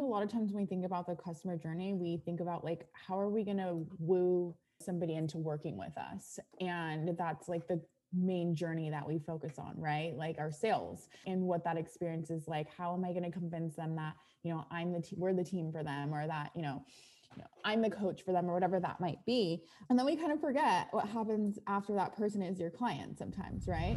a lot of times when we think about the customer journey, we think about like, how are we going to woo somebody into working with us? And that's like the main journey that we focus on, right? Like our sales and what that experience is like. How am I going to convince them that, you know, I'm the team, we're the team for them or that, you know, you know, I'm the coach for them or whatever that might be. And then we kind of forget what happens after that person is your client sometimes, right?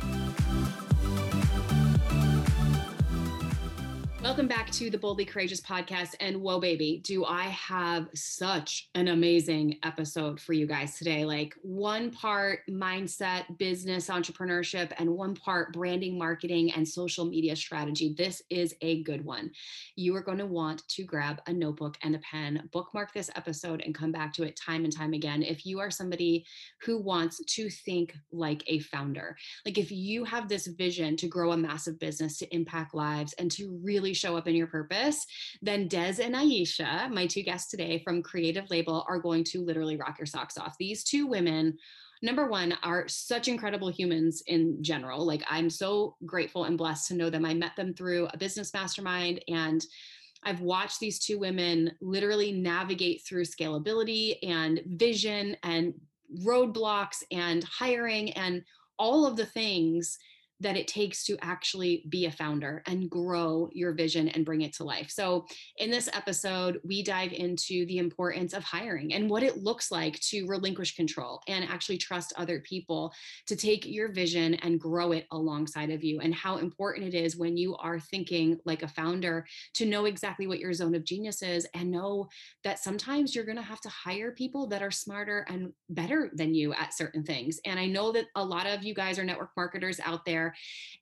Bye. Welcome back to the Boldly Courageous podcast. And whoa, baby, do I have such an amazing episode for you guys today. Like one part mindset, business, entrepreneurship, and one part branding, marketing, and social media strategy. This is a good one. You are going to want to grab a notebook and a pen, bookmark this episode, and come back to it time and time again. If you are somebody who wants to think like a founder, like if you have this vision to grow a massive business, to impact lives, and to really really show up in your purpose, then Des and Aisha, my two guests today from Creative Label, are going to literally rock your socks off. These two women number one are such incredible humans in general like i'm so grateful and blessed to know them i met them through a business mastermind and i've watched these two women literally navigate through scalability and vision and roadblocks and hiring and all of the things that it takes to actually be a founder and grow your vision and bring it to life. So, in this episode, we dive into the importance of hiring and what it looks like to relinquish control and actually trust other people to take your vision and grow it alongside of you, and how important it is when you are thinking like a founder to know exactly what your zone of genius is and know that sometimes you're going to have to hire people that are smarter and better than you at certain things. And I know that a lot of you guys are network marketers out there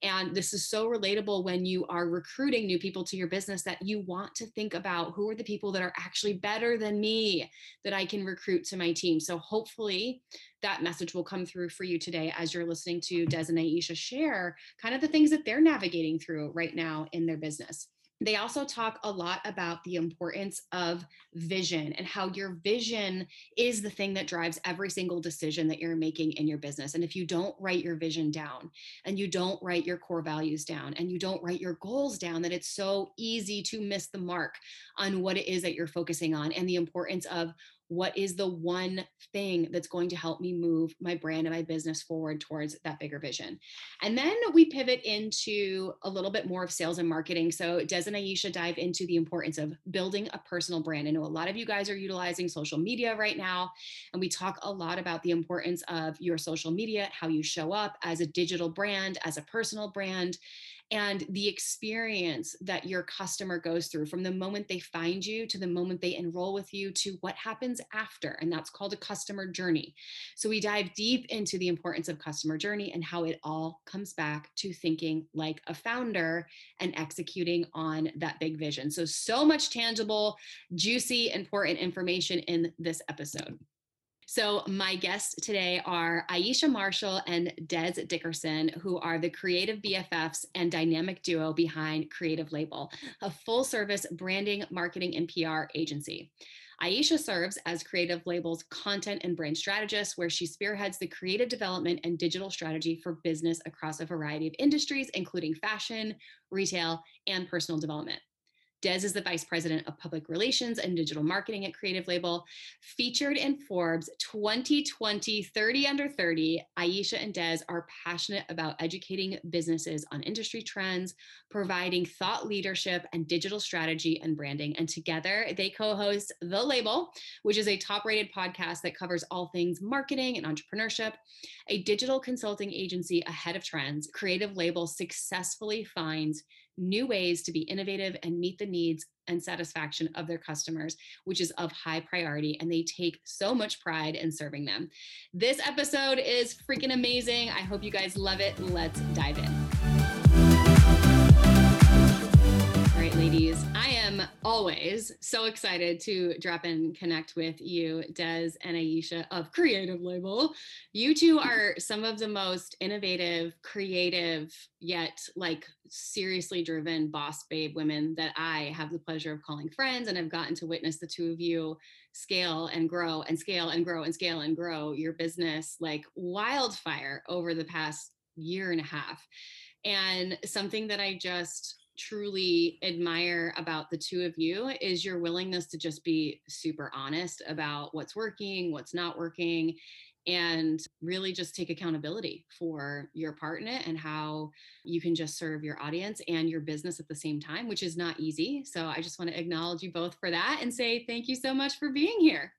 and this is so relatable when you are recruiting new people to your business that you want to think about who are the people that are actually better than me that I can recruit to my team. So hopefully that message will come through for you today as you're listening to Des and Aisha share kind of the things that they're navigating through right now in their business. They also talk a lot about the importance of vision and how your vision is the thing that drives every single decision that you're making in your business. And if you don't write your vision down and you don't write your core values down and you don't write your goals down, that it's so easy to miss the mark on what it is that you're focusing on and the importance of what is the one thing that's going to help me move my brand and my business forward towards that bigger vision? And then we pivot into a little bit more of sales and marketing. So des and aisha dive into the importance of building a personal brand. I know a lot of you guys are utilizing social media right now and we talk a lot about the importance of your social media how you show up as a digital brand as a personal brand and the experience that your customer goes through from the moment they find you to the moment they enroll with you to what happens after. And that's called a customer journey. So we dive deep into the importance of customer journey and how it all comes back to thinking like a founder and executing on that big vision. So, so much tangible, juicy, important information in this episode. So, my guests today are Aisha Marshall and Des Dickerson, who are the creative BFFs and dynamic duo behind Creative Label, a full service branding, marketing, and PR agency. Aisha serves as Creative Label's content and brand strategist, where she spearheads the creative development and digital strategy for business across a variety of industries, including fashion, retail, and personal development. Des is the Vice President of Public Relations and Digital Marketing at Creative Label. Featured in Forbes 2020 30 Under 30, Aisha and Des are passionate about educating businesses on industry trends, providing thought leadership and digital strategy and branding. And together they co host The Label, which is a top rated podcast that covers all things marketing and entrepreneurship. A digital consulting agency ahead of trends, Creative Label successfully finds new ways to be innovative and meet the needs and satisfaction of their customers, which is of high priority. And they take so much pride in serving them. This episode is freaking amazing. I hope you guys love it. Let's dive in. Ladies. I am always so excited to drop in connect with you, Des and Aisha of Creative Label. You two are some of the most innovative, creative, yet like seriously driven boss babe women that I have the pleasure of calling friends. And I've gotten to witness the two of you scale and grow and scale and grow and scale and grow your business like wildfire over the past year and a half. And something that I just truly admire about the two of you is your willingness to just be super honest about what's working, what's not working, and really just take accountability for your part in it and how you can just serve your audience and your business at the same time, which is not easy. So I just want to acknowledge you both for that and say thank you so much for being here.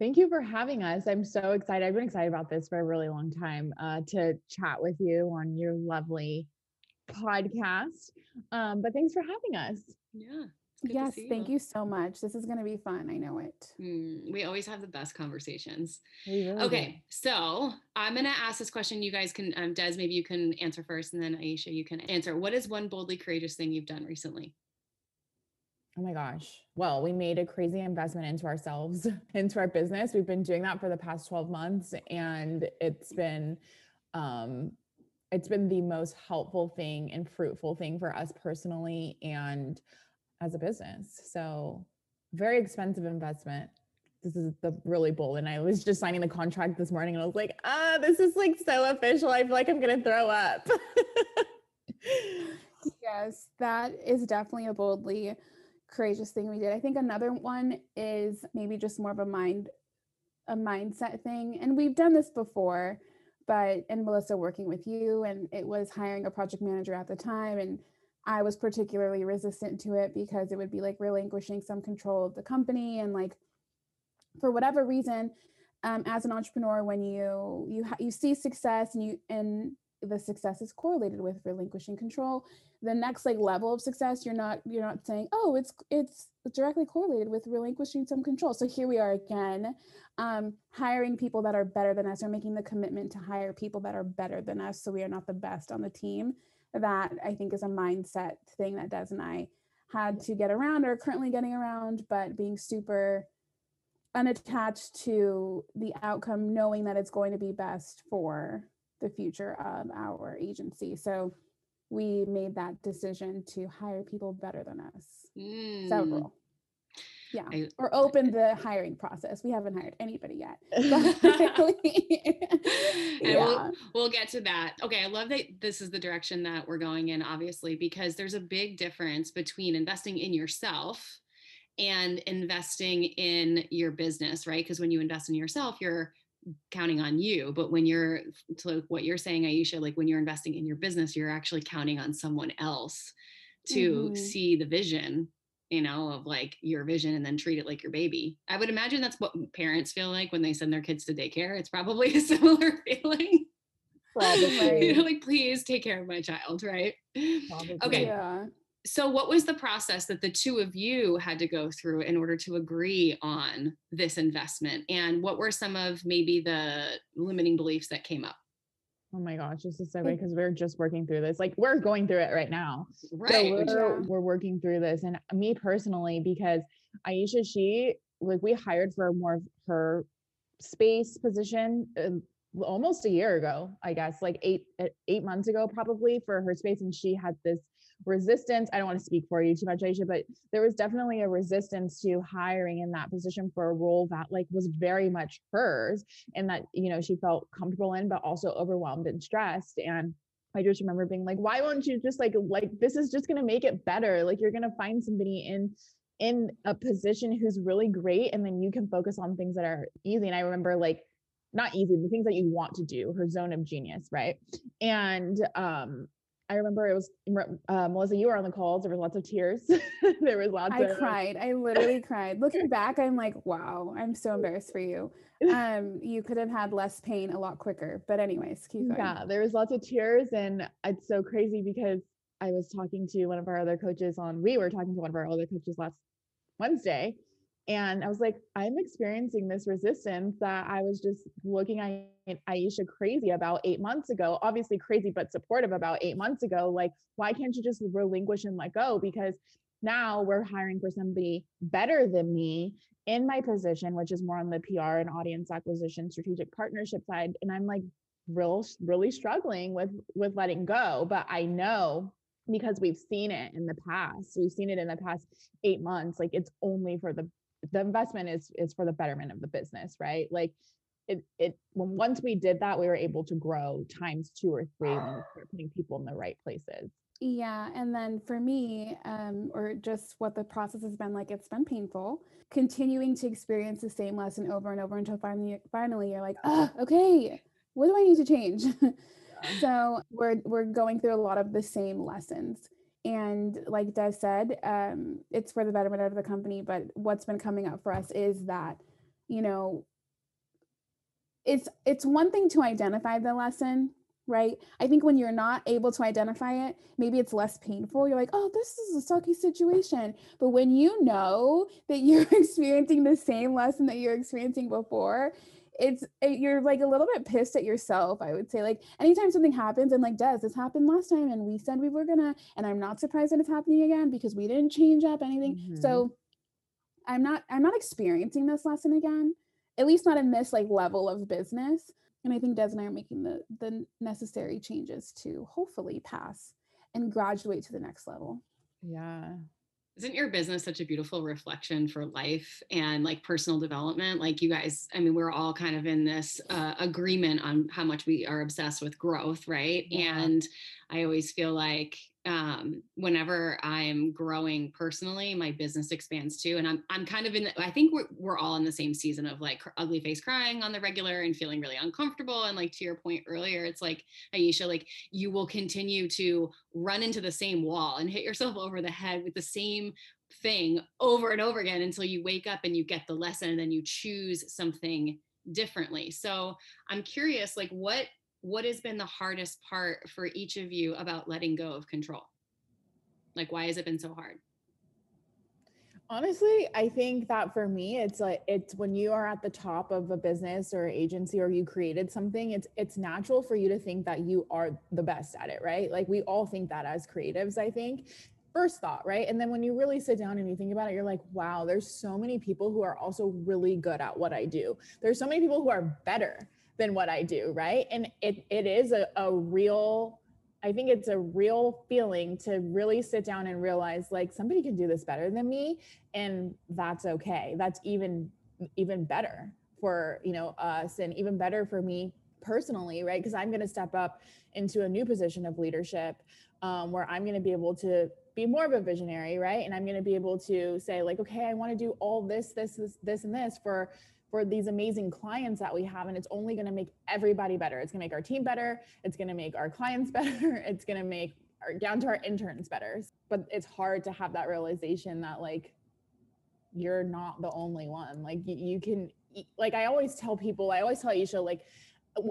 Thank you for having us. I'm so excited. I've been excited about this for a really long time uh, to chat with you on your lovely podcast. Um, but thanks for having us. Yeah. Yes, thank you. you so much. This is going to be fun. I know it. Mm, we always have the best conversations. Really okay, so I'm going to ask this question. You guys can, um, Des, maybe you can answer first, and then Aisha, you can answer. What is one boldly courageous thing you've done recently? Oh my gosh. Well, we made a crazy investment into ourselves, into our business. We've been doing that for the past 12 months, and it's been um, it's been the most helpful thing and fruitful thing for us personally and as a business. So, very expensive investment. This is the really bold. And I was just signing the contract this morning and I was like, ah, this is like so official. I feel like I'm going to throw up. yes, that is definitely a boldly courageous thing we did. I think another one is maybe just more of a mind a mindset thing. And we've done this before but and Melissa working with you and it was hiring a project manager at the time and I was particularly resistant to it because it would be like relinquishing some control of the company and like for whatever reason um, as an entrepreneur when you you ha- you see success and you and the success is correlated with relinquishing control. The next like level of success you're not you're not saying oh it's it's directly correlated with relinquishing some control. So here we are again um, hiring people that are better than us or making the commitment to hire people that are better than us so we are not the best on the team. That i think is a mindset thing that des and i had to get around or currently getting around but being super unattached to the outcome knowing that it's going to be best for the future of our agency so we made that decision to hire people better than us. Mm. Several. Yeah. I, or open the hiring process. We haven't hired anybody yet. yeah. We'll, we'll get to that. Okay. I love that this is the direction that we're going in, obviously, because there's a big difference between investing in yourself and investing in your business, right? Because when you invest in yourself, you're counting on you but when you're to what you're saying aisha like when you're investing in your business you're actually counting on someone else to mm-hmm. see the vision you know of like your vision and then treat it like your baby. I would imagine that's what parents feel like when they send their kids to daycare. It's probably a similar feeling. Probably. You know, like please take care of my child right? Probably. okay. yeah so what was the process that the two of you had to go through in order to agree on this investment? And what were some of maybe the limiting beliefs that came up? Oh my gosh this is so because we're just working through this like we're going through it right now. Right so we're, we're working through this and me personally because aisha she like we hired for more of her space position uh, almost a year ago i guess like eight eight months ago probably for her space and she had this resistance. I don't want to speak for you too much, Aisha, but there was definitely a resistance to hiring in that position for a role that like was very much hers and that, you know, she felt comfortable in, but also overwhelmed and stressed. And I just remember being like, why won't you just like, like, this is just to make it better. Like you're to find somebody in, in a position who's really great. And then you can focus on things that are easy. And I remember like, not easy, the things that you want to do, her zone of genius, right? And um, I remember it was uh, Melissa. You were on the calls. There was lots of tears. there was lots. I of- cried. I literally cried. Looking back, I'm like, wow. I'm so embarrassed for you. Um, you could have had less pain a lot quicker. But anyways, keep going. Yeah, there was lots of tears, and it's so crazy because I was talking to one of our other coaches on, we were talking to one of our other coaches last Wednesday. And I was like, I'm experiencing this resistance that I was just looking at Aisha crazy about eight months ago. Obviously, crazy, but supportive about eight months ago. Like, why can't you just relinquish and let go? Because now we're hiring for somebody better than me in my position, which is more on the PR and audience acquisition, strategic partnership side. And I'm like, real, really struggling with with letting go. But I know because we've seen it in the past we've seen it in the past eight months like it's only for the the investment is is for the betterment of the business right? Like it it when once we did that we were able to grow times two or three when we start putting people in the right places. Yeah and then for me um or just what the process has been like it's been painful. Continuing to experience the same lesson over and over until finally finally you're like oh okay what do i need to change? So we're we're going through a lot of the same lessons and like Des said, um, it's for the betterment of the company. But what's been coming up for us is that, you know, it's it's one thing to identify the lesson, right? I think when you're not able to identify it, maybe it's less painful. You're like, oh, this is a sucky situation. But when you know that you're experiencing the same lesson that you're experiencing before, it's it, you're like a little bit pissed at yourself i would say like anytime something happens and like does this happened last time and we said we were gonna and i'm not surprised that it's happening again because we didn't change up anything. Mm-hmm. so i'm not i'm not experiencing this lesson again at least not in this like level of business and i think des and i are making the the necessary changes to hopefully pass and graduate to the next level. Yeah isn't your business such a beautiful reflection for life and like personal development like you guys i mean we're all kind of in this uh, agreement on how much we are obsessed with growth right yeah. and i always feel like um, whenever I'm growing personally, my business expands too. And I'm I'm kind of in. The, I think we're we're all in the same season of like ugly face crying on the regular and feeling really uncomfortable. And like to your point earlier, it's like Aisha, like you will continue to run into the same wall and hit yourself over the head with the same thing over and over again until you wake up and you get the lesson and then you choose something differently. So I'm curious, like what what has been the hardest part for each of you about letting go of control? Like, why has it been so hard? Honestly, I think that for me, it's like it's when you are at the top of a business or agency or you created something, it's it's natural for you to think that you are the best at it, right? Like we all think that as creatives, I think. First thought, right? And then when you really sit down and you think about it, you're like, wow, there's so many people who are also really good at what I do. There's so many people who are better than what I do, right? And it it is a, a real I think it's a real feeling to really sit down and realize like somebody can do this better than me and that's okay. That's even even better for, you know, us and even better for me personally, right? Because I'm going to step up into a new position of leadership um, where I'm going to be able to be more of a visionary, right? And I'm going to be able to say like, okay, I want to do all this, this, this, this, and this for for these amazing clients that we have and it's only going to make everybody better. It's going to make our team better. It's going to make our clients better. It's going to make our down to our interns better. But it's hard to have that realization that like you're not the only one. Like you, can like i always tell people i always tell Aisha like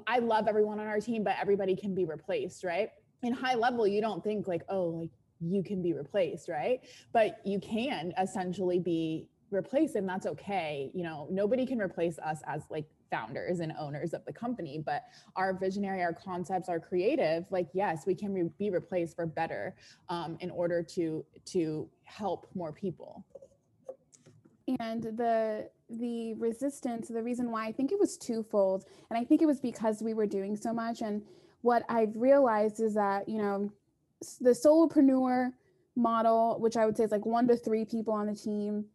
i love everyone on our team but everybody can be replaced right? In high level you don't think like oh like you can be replaced right? But you can essentially be replace and that's okay. You know nobody can replace us as like founders and owners of the company but our visionary our concepts our creative like yes we can re- be replaced for better um, in order to to help more people. And the the resistance the reason why i think it was twofold and i think it was because we were doing so much and what i've realized is that you know the solopreneur model which i would say is like one to three people on the team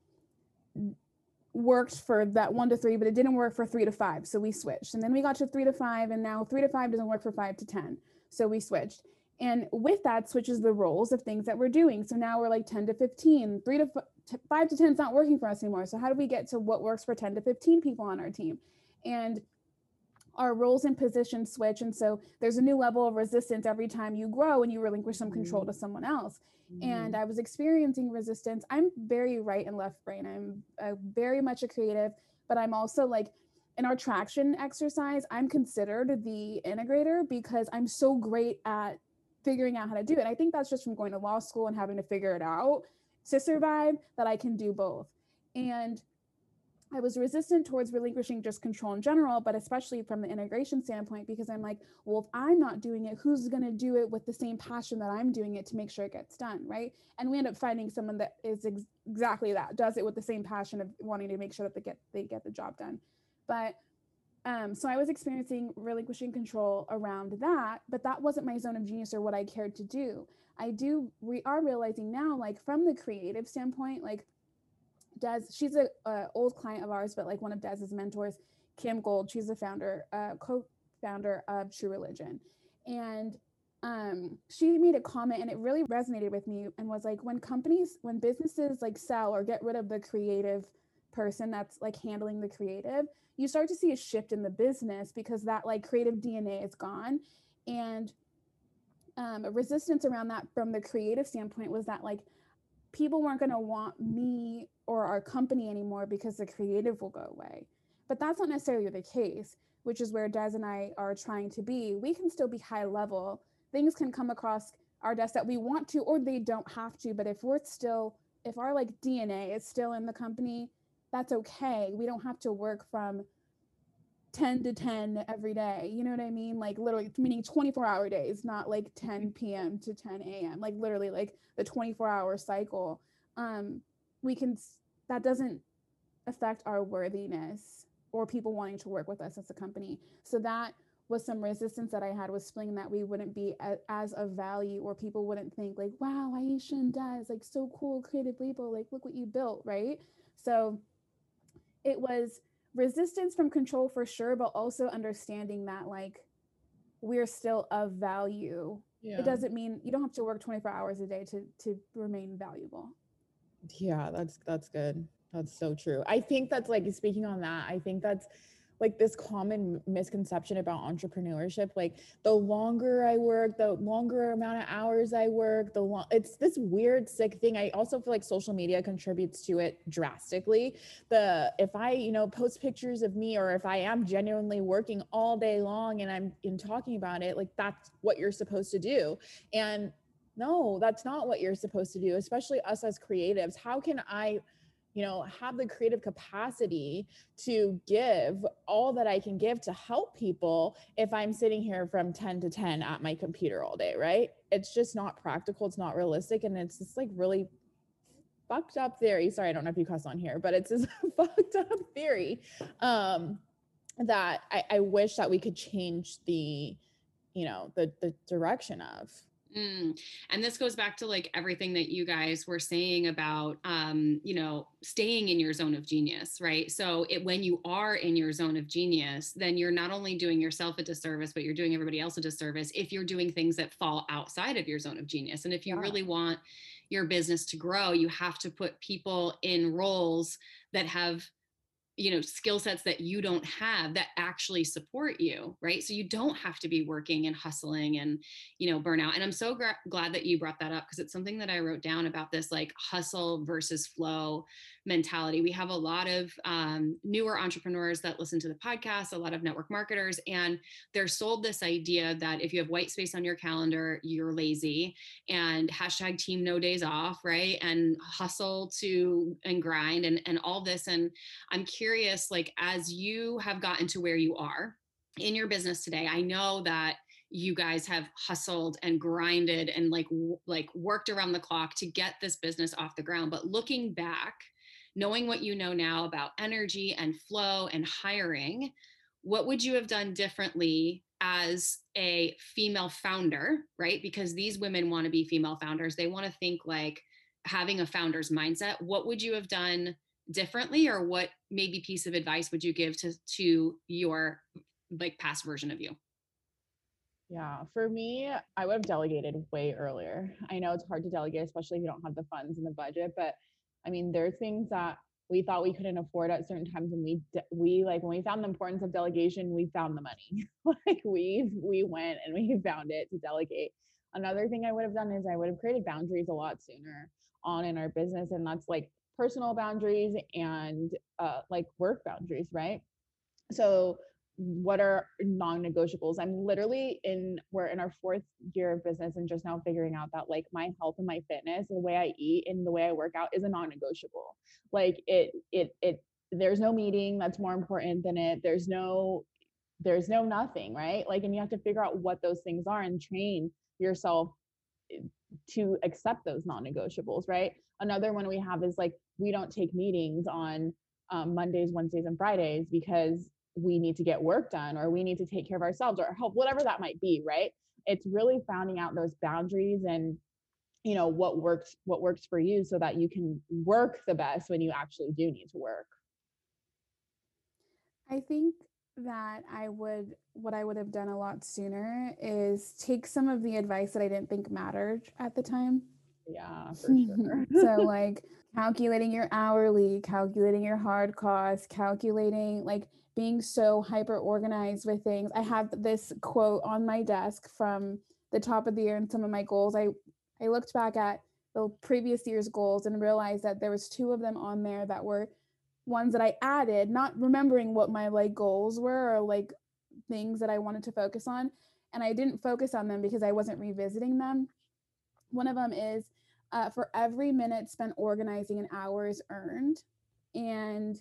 worked for that one to three, but it didn't work for three to five. So we switched. And then we got to three to five, and now three to five doesn't work for five to 10. So we switched. And with that switches the roles of things that we're doing. So now we're like 10 to 15, three to five to 10 is not working for us anymore. So how do we get to what works for 10 to 15 people on our team? And our roles and positions switch. And so there's a new level of resistance every time you grow and you relinquish some control mm-hmm. to someone else. Mm-hmm. And I was experiencing resistance. I'm very right and left brain. I'm uh, very much a creative, but I'm also like, in our traction exercise, I'm considered the integrator because I'm so great at figuring out how to do it. I think that's just from going to law school and having to figure it out to survive that I can do both. And I was resistant towards relinquishing just control in general, but especially from the integration standpoint, because I'm like, well, if I'm not doing it, who's going to do it with the same passion that I'm doing it to make sure it gets done? Right. And we end up finding someone that is ex- exactly that, does it with the same passion of wanting to make sure that they get, they get the job done. But um, so I was experiencing relinquishing control around that, but that wasn't my zone of genius or what I cared to do. I do, we are realizing now, like from the creative standpoint, like Des, she's a, a, old client of ours, but like one of Des's mentors, Kym Gold. She's the founder, uh, co-founder of True Religion, and um, she made a comment, and it really resonated with me, and was like, when companies, when businesses like sell or get rid of the creative person that's like handling the creative, you start to see a shift in the business because that like creative DNA is gone, and um, resistance around that from the creative standpoint was that like people weren't going to want me or our company anymore because the creative will go away. But that's not necessarily the case, which is where Des and I are trying to be. We can still be high level. Things can come across our desk that we want to, or they don't have to. But if we're still, if our like DNA is still in the company, that's okay. We don't have to work from 10 to 10 every day. You know what I mean? Like literally meaning 24 hour days, not like 10 p.m. to 10 a.m. Like literally like the 24 hour cycle. Um, we can that doesn't affect our worthiness or people wanting to work with us as a company. So that was some resistance that I had with splitting that we wouldn't be a, as of value or people wouldn't think like, wow, Aisha does like so cool, creative label, like look what you built, right? So it was resistance from control for sure, but also understanding that like we're still of value. Yeah. It doesn't mean you don't have to work 24 hours a day to to remain valuable. Yeah, that's that's good. That's so true. I think that's like speaking on that, I think that's like this common misconception about entrepreneurship like the longer i work the longer amount of hours i work the long it's this weird sick thing. I also feel like social media contributes to it drastically. The if i you know post pictures of me or if i am genuinely working all day long and i'm in talking about it like that's what you're supposed to do. And no that's not what you're supposed to do especially us as creatives. How can i you know have the creative capacity to give all that i can give to help people if i'm sitting here from 10 to 10 at my computer all day right? It's just not practical it's not realistic and it's just like really fucked up theory. Sorry i don't know if you cuss on here but it's this fucked up theory um that I, I wish that we could change the you know the the direction of Mm. And this goes back to like everything that you guys were saying about, um, you know, staying in your zone of genius, right? So it, when you are in your zone of genius, then you're not only doing yourself a disservice, but you're doing everybody else a disservice if you're doing things that fall outside of your zone of genius. And if you yeah. really want your business to grow, you have to put people in roles that have you know skill sets that you don't have that actually support you right? So you don't have to be working and hustling and you know burnout. And i'm so gra- glad that you brought that up because it's something that i wrote down about this like hustle versus flow mentality. We have a lot of um, newer entrepreneurs that listen to the podcast a lot of network marketers and they're sold this idea that if you have white space on your calendar you're lazy and hashtag team no days off right? And hustle to and grind and and all this. And i'm curious curious, like, as you have gotten to where you are in your business today, I know that you guys have hustled and grinded and like w- like worked around the clock to get this business off the ground but looking back knowing what you know now about energy and flow and hiring what would you have done differently as a female founder right? Because these women want to be female founders. They want to think like having a founder's mindset. What would you have done differently or what maybe piece of advice would you give to to your like past version of you? Yeah for me i would have delegated way earlier. I know it's hard to delegate especially if you don't have the funds and the budget but i mean there are things that we thought we couldn't afford at certain times and we de- we like when we found the importance of delegation we found the money. Like we we went and we found it to delegate. Another thing i would have done is i would have created boundaries a lot sooner on in our business and that's like personal boundaries and uh, like work boundaries, right? So what are non-negotiables? I'm literally in we're in our fourth year of business and just now figuring out that like my health and my fitness the way i eat and the way i work out is a non-negotiable. Like it it it there's no meeting that's more important than it there's no there's no nothing right? Like and you have to figure out what those things are and train yourself eh, to accept those non-negotiables right? Another one we have is like we don't take meetings on um, mondays wednesdays and fridays because we need to get work done or we need to take care of ourselves or help whatever that might be right? It's really finding out those boundaries and you know what works what works for you so that you can work the best when you actually do need to work. I think that i would what i would have done a lot sooner is take some of the advice that i didn't think mattered at the time. Yeah for sure. So like calculating your hourly calculating your hard costs calculating like being so hyper organized with things. I have this quote on my desk from the top of the year and some of my goals. I I looked back at the previous year's goals and realized that there was two of them on there that were ones that I added, not remembering what my like goals were or like things that I wanted to focus on, and I didn't focus on them because I wasn't revisiting them. One of them is uh, for every minute spent organizing, an hour is earned, and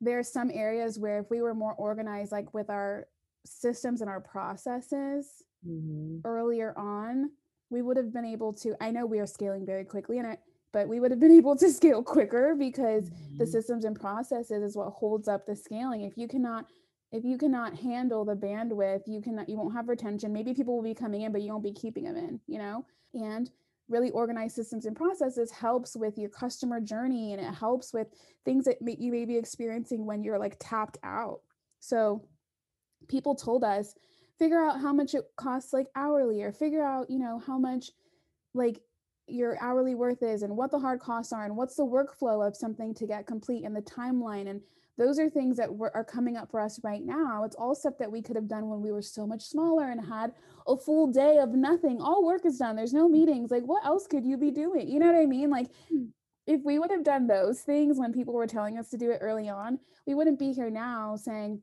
there are some areas where if we were more organized like with our systems and our processes mm-hmm. earlier on we would have been able to i know we are scaling very quickly and I, but we would have been able to scale quicker because mm-hmm. the systems and processes is what holds up the scaling if you cannot if you cannot handle the bandwidth you cannot you won't have retention maybe people will be coming in but you won't be keeping them in you know and really organized systems and processes helps with your customer journey and it helps with things that you may be experiencing when you're like tapped out. So people told us figure out how much it costs like hourly or figure out, you know, how much like your hourly worth is and what the hard costs are and what's the workflow of something to get complete and the timeline and those are things that were, are coming up for us right now. It's all stuff that we could have done when we were so much smaller and had a full day of nothing. All work is done. There's no meetings. Like, what else could you be doing? You know what I mean? Like, hmm. if we would have done those things when people were telling us to do it early on, we wouldn't be here now saying,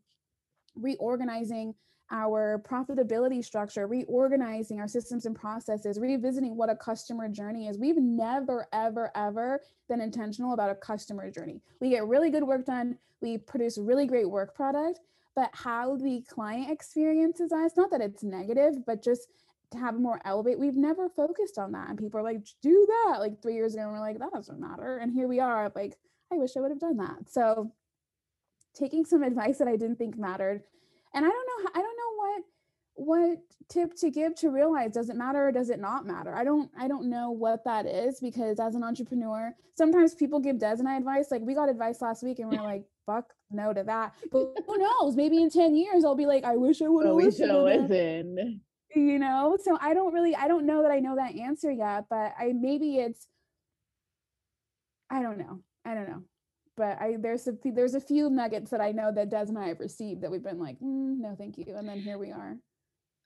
reorganizing our profitability structure, reorganizing our systems and processes, revisiting what a customer journey is. We've never, ever, ever been intentional about a customer journey. We get really good work done, we produce really great work product, but how the client experiences us, not that it's negative, but just to have more elevate, we've never focused on that. And people are like, do that. Like three years ago, and we're like, that doesn't matter. And here we are, like, I wish I would have done that. So taking some advice that I didn't think mattered and i don't know i don't what tip to give to realize does it matter or does it not matter? I don't i don't know what that is because as an entrepreneur sometimes people give des and i advice like we got advice last week and we're like fuck no to that. But who knows? Maybe in 10 years i'll be like i wish i would have listened, listened you know? So i don't really i don't know that i know that answer yet but i maybe it's i don't know. I don't know. But I there's a there's a few nuggets that I know that Des and I have received that we've been like, mm, no, thank you, and then here we are.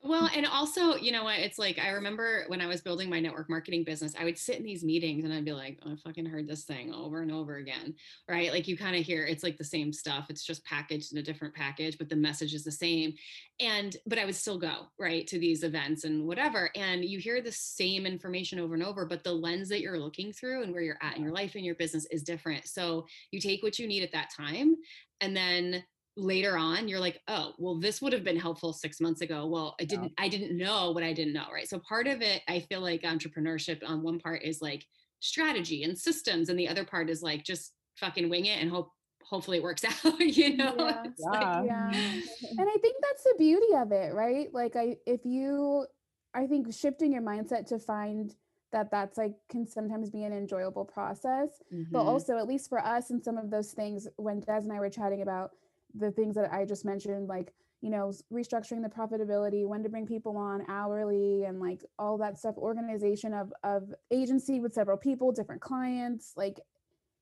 Well, and also, you know what? It's like I remember when I was building my network marketing business, I would sit in these meetings and I'd be like, oh, I fucking heard this thing over and over again. Right. Like you kind of hear it's like the same stuff. It's just packaged in a different package, but the message is the same. And, but I would still go right to these events and whatever. And you hear the same information over and over, but the lens that you're looking through and where you're at in your life and your business is different. So you take what you need at that time and then later on you're like oh well this would have been helpful six months ago well i didn't yeah. i didn't know what i didn't know right so part of it i feel like entrepreneurship on one part is like strategy and systems and the other part is like just fucking wing it and hope hopefully it works out you know yeah. yeah. Like, yeah. and i think that's the beauty of it right like i if you i think shifting your mindset to find that that's like can sometimes be an enjoyable process mm-hmm. but also at least for us and some of those things when des and i were chatting about the things that I just mentioned, like, you know, restructuring the profitability, when to bring people on hourly and like all that stuff, organization of of agency with several people, different clients, like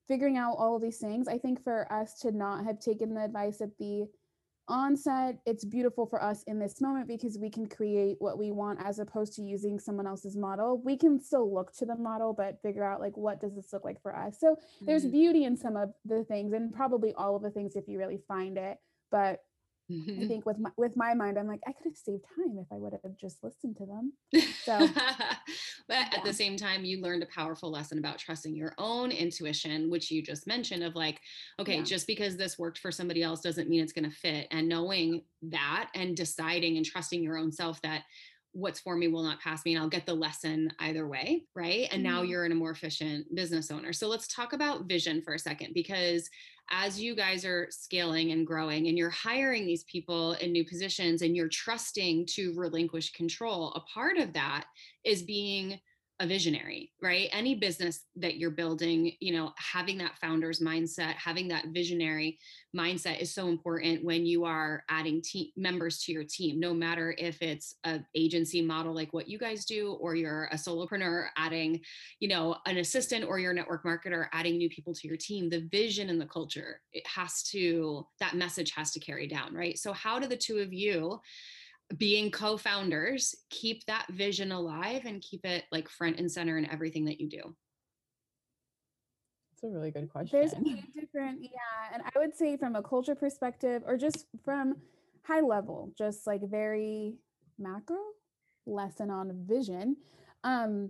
figuring out all of these things. I think for us to not have taken the advice at the onset it's beautiful for us in this moment because we can create what we want as opposed to using someone else's model we can still look to the model but figure out like what does this look like for us so mm-hmm. there's beauty in some of the things and probably all of the things if you really find it but I mm-hmm. think with my, with my mind, I'm like, I could have saved time if I would have just listened to them. So, but at the same time, you learned a powerful lesson about trusting your own intuition, which you just mentioned of like, okay, Yeah. just because this worked for somebody else doesn't mean it's going to fit. And knowing that and deciding and trusting your own self that what's for me will not pass me and I'll get the lesson either way. Right. And now Mhm. you're in a more efficient business owner. So let's talk about vision for a second because as you guys are scaling and growing and you're hiring these people in new positions and you're trusting to relinquish control, a part of that is being a visionary, right? Any business that you're building, you know, having that founder's mindset, having that visionary mindset is so important when you are adding team members to your team, no matter if it's a agency model like what you guys do, or you're a solopreneur adding, you know, an assistant or your network marketer adding new people to your team, the vision and the culture, it has to, that message has to carry down, right? So how do the two of you being co-founders keep that vision alive and keep it like front and center in everything that you do It's a really good there's a question. few different, yeah. And I would say from a culture perspective, or just from high level, just like very macro lesson on vision. Um,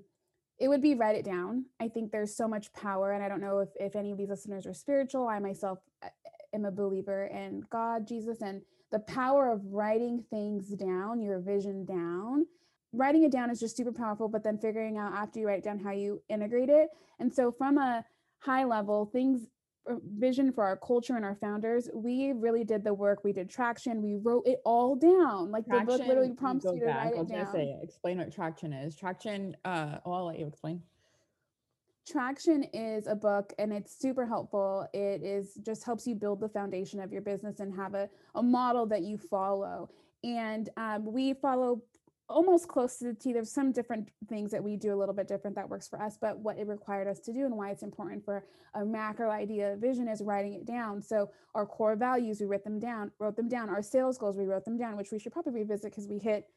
it would be write it down. I think there's so much power, and I don't know if, if any of these listeners are spiritual. I myself uh, am a believer in God, Jesus, and the power of writing things down, your vision down. Writing it down is just super powerful, but then figuring out after you write down how you integrate it. And so, from a high level, things uh, vision for our culture and our founders, we really did the work. We did traction. We wrote it all down. Like the book literally prompts you to back, write it gonna down. say, explain what traction is. Traction, uh, oh, I'll let you explain. Traction is a book and it's super helpful. It is just helps you build the foundation of your business and have a, a model that you follow. And um, we follow almost close to the T. There's some different things that we do a little bit different that works for us, but what it required us to do and why it's important for a macro idea vision is writing it down. So our core values, we wrote them down, wrote them down. Our sales goals, we wrote them down, which we should probably revisit because we hit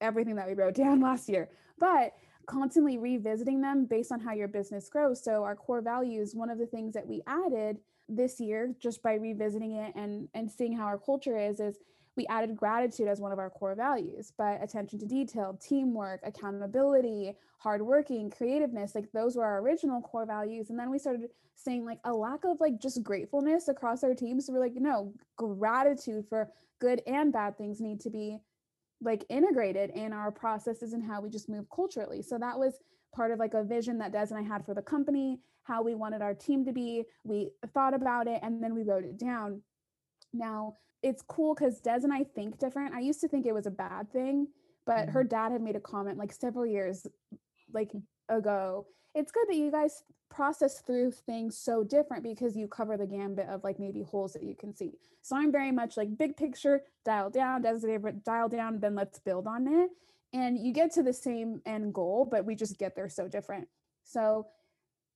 everything that we wrote down last year. But constantly revisiting them based on how your business grows. So our core values, one of the things that we added this year just by revisiting it and and seeing how our culture is is we added gratitude as one of our core values, but attention to detail, teamwork, accountability, hardworking, creativeness, like those were our original core values. And then we started saying like a lack of like just gratefulness across our teams. So we're like, no, gratitude for good and bad things need to be like integrated in our processes and how we just move culturally. So that was part of like a vision that Des and I had for the company, how we wanted our team to be. We thought about it and then we wrote it down. Now it's cool because Des and I think different. I used to think it was a bad thing, but her mm-hmm. dad had made a comment like several years like mm. ago. It's good that you guys process through things so different because you cover the gambit of like maybe holes that you can see. So I'm very much like big picture, dial down, Des is favorite, dial down, then let's build on it. And you get to the same end goal, but we just get there so different. So